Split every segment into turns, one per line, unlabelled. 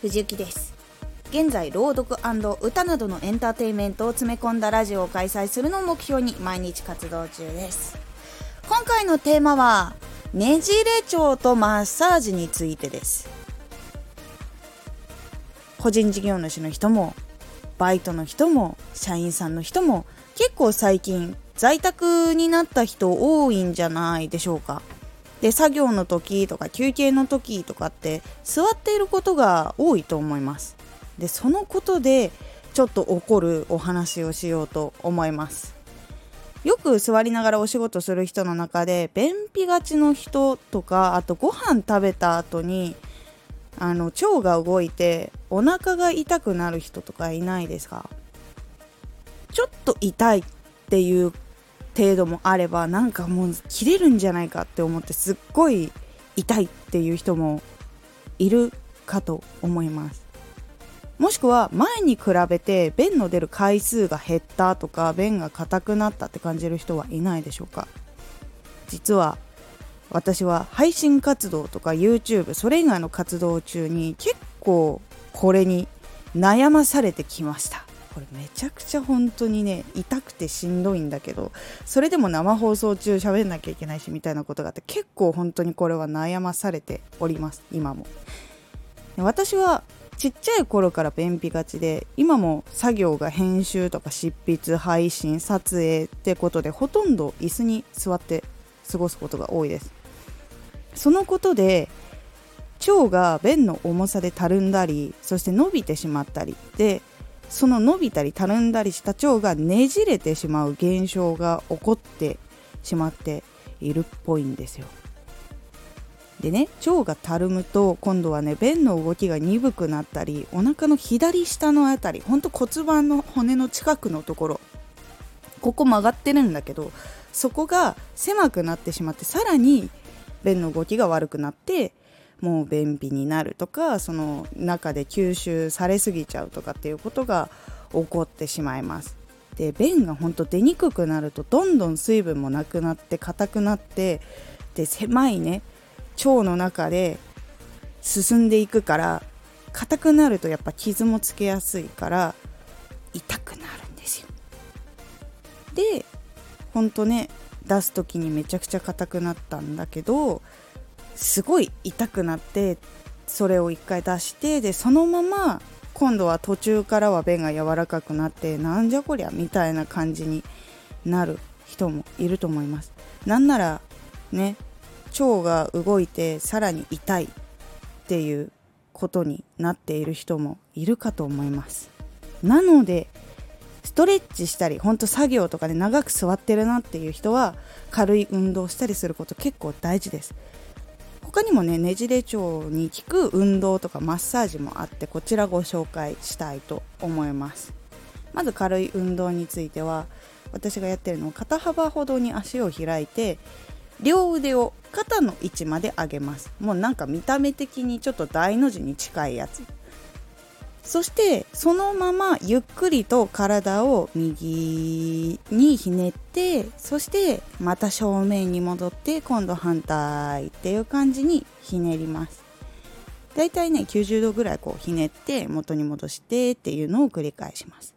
藤幸です。現在朗読歌などのエンターテインメントを詰め込んだラジオを開催するのを目標に毎日活動中です。今回のテーマはねじれ腸とマッサージについてです。個人事業主の人もバイトの人も社員さんの人も結構最近在宅になった人多いんじゃないでしょうか。で作業の時とか休憩の時とかって座っていることが多いと思います。でそのことでちょっと起こるお話をしようと思います。よく座りながらお仕事する人の中で便秘がちの人とかあとご飯食べた後にあの腸が動いてお腹が痛くなる人とかいないですか？ちょっと痛いっていう程度もあればなんかもう切れるんじゃないかって思ってすっごい痛いっていう人もいるかと思いますもしくは前に比べて便の出る回数が減ったとか便が硬くなったって感じる人はいないでしょうか実は私は配信活動とか YouTube それ以外の活動中に結構これに悩まされてきましたこれめちゃくちゃ本当にね痛くてしんどいんだけどそれでも生放送中喋んなきゃいけないしみたいなことがあって結構本当にこれは悩まされております今も。私はちっちゃい頃から便秘がちで今も作業が編集とか執筆配信撮影ってことでほとんど椅子に座って過ごすことが多いです。そのことで腸が便の重さでたるんだりそして伸びてしまったりでその伸びたりたるんだりした腸がねじれてしまう現象が起こってしまっているっぽいんですよ。でね腸がたるむと今度はね便の動きが鈍くなったりお腹の左下の辺りほんと骨盤の骨の近くのところここ曲がってるんだけどそこが狭くなってしまってさらに便の動きが悪くなってもう便秘になるとかその中で吸収されすぎちゃうとかっていうことが起こってしまいます。で便がほんと出にくくなるとどんどん水分もなくなって硬くなってで狭いね腸の中で進んでいくから硬くなるとやっぱ傷もつけやすいから痛くなるんですよ。でほんとね出す時にめちゃくちゃ硬くなったんだけどすごい痛くなってそれを1回出してでそのまま今度は途中からは便が柔らかくなってなんじゃこりゃみたいな感じになる人もいると思います。なんならね腸が動いてさらに痛いっていうことになっている人もいるかと思います。なのでストレッチしたりほんと作業とかで長く座ってるなっていう人は軽い運動したりすること結構大事です。他にもねねじれ腸に効く運動とかマッサージもあってこちらご紹介したいと思います。まず軽い運動については私がやってるのは肩幅ほどに足を開いて両腕を肩の位置まで上げます。もうなんか見た目的にちょっと大の字に近いやつ。そしてそのままゆっくりと体を右にひねってそしてまた正面に戻って今度反対っていう感じにひねります。だいたいね90度ぐらいこうひねって元に戻してっていうのを繰り返します。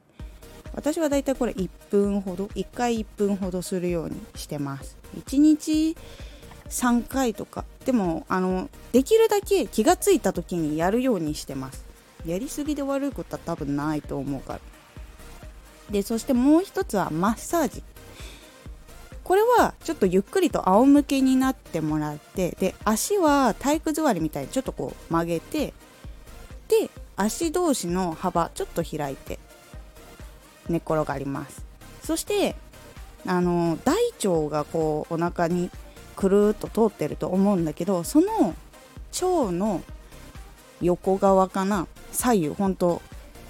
私はだいたいこれ1分ほど1回1分ほどするようにしてます。1日3回とか。でもあのできるだけ気がついた時にやるようにしてます。やりすぎで悪いことは多分ないと思うから。でそしてもう一つはマッサージ。これはちょっとゆっくりと仰向けになってもらってで足は体育座りみたいにちょっとこう曲げてで足同士の幅ちょっと開いて寝転がります。そしてあの大腸がこうお腹にくるっと通ってると思うんだけどその腸の横側かな？左右本当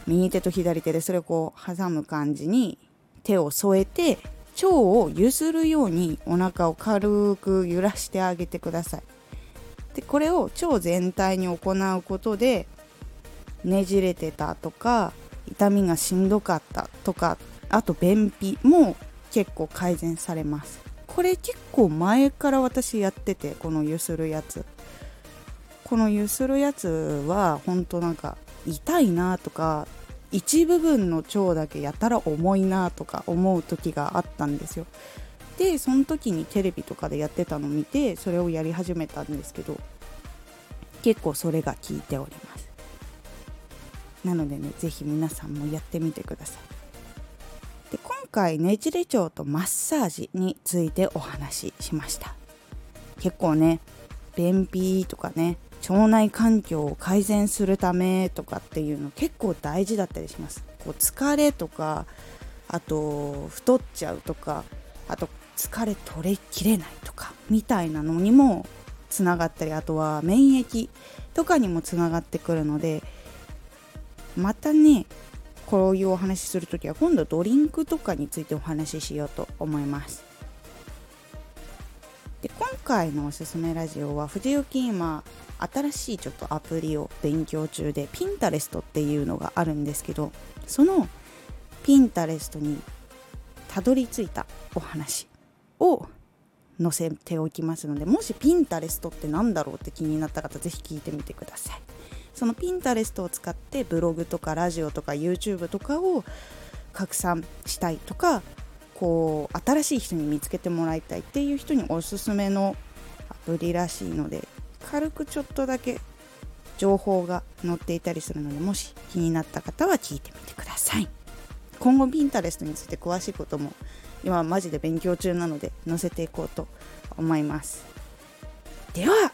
右手と左手でそれをこう挟む感じに手を添えて腸をゆするようにお腹を軽く揺らしてあげてください。でこれを腸全体に行うことでねじれてたとか痛みがしんどかったとかあと便秘も結構改善されます。これ結構前から私やっててこのゆするやつ。このゆするやつは本当なんか痛いなとか一部分の腸だけやたら重いなとか思う時があったんですよ。でその時にテレビとかでやってたのを見てそれをやり始めたんですけど結構それが効いております。なのでね是非皆さんもやってみてください。で今回ねじれ腸とマッサージについてお話ししました。結構ね便秘とかね腸内環境を改善するためとかっていうの結構大事だったりします。こう疲れとかあと太っちゃうとかあと疲れ取れきれないとかみたいなのにもつながったりあとは免疫とかにもつながってくるのでまたねこういうお話しする時は今度ドリンクとかについてお話ししようと思います。回のおすすめラジオは藤幸今新しいちょっとアプリを勉強中でピンタレストっていうのがあるんですけどそのピンタレストにたどり着いたお話を載せておきますのでもしピンタレストって何だろうって気になった方ぜひ聞いてみてください。そのピンタレストを使ってブログとかラジオとか YouTube とかを拡散したいとかこう新しい人に見つけてもらいたいっていう人におすすめのアプリらしいので軽くちょっとだけ情報が載っていたりするのでもし気になった方は聞いてみてください。今後ピンタレストについて詳しいことも今マジで勉強中なので載せていこうと思います。では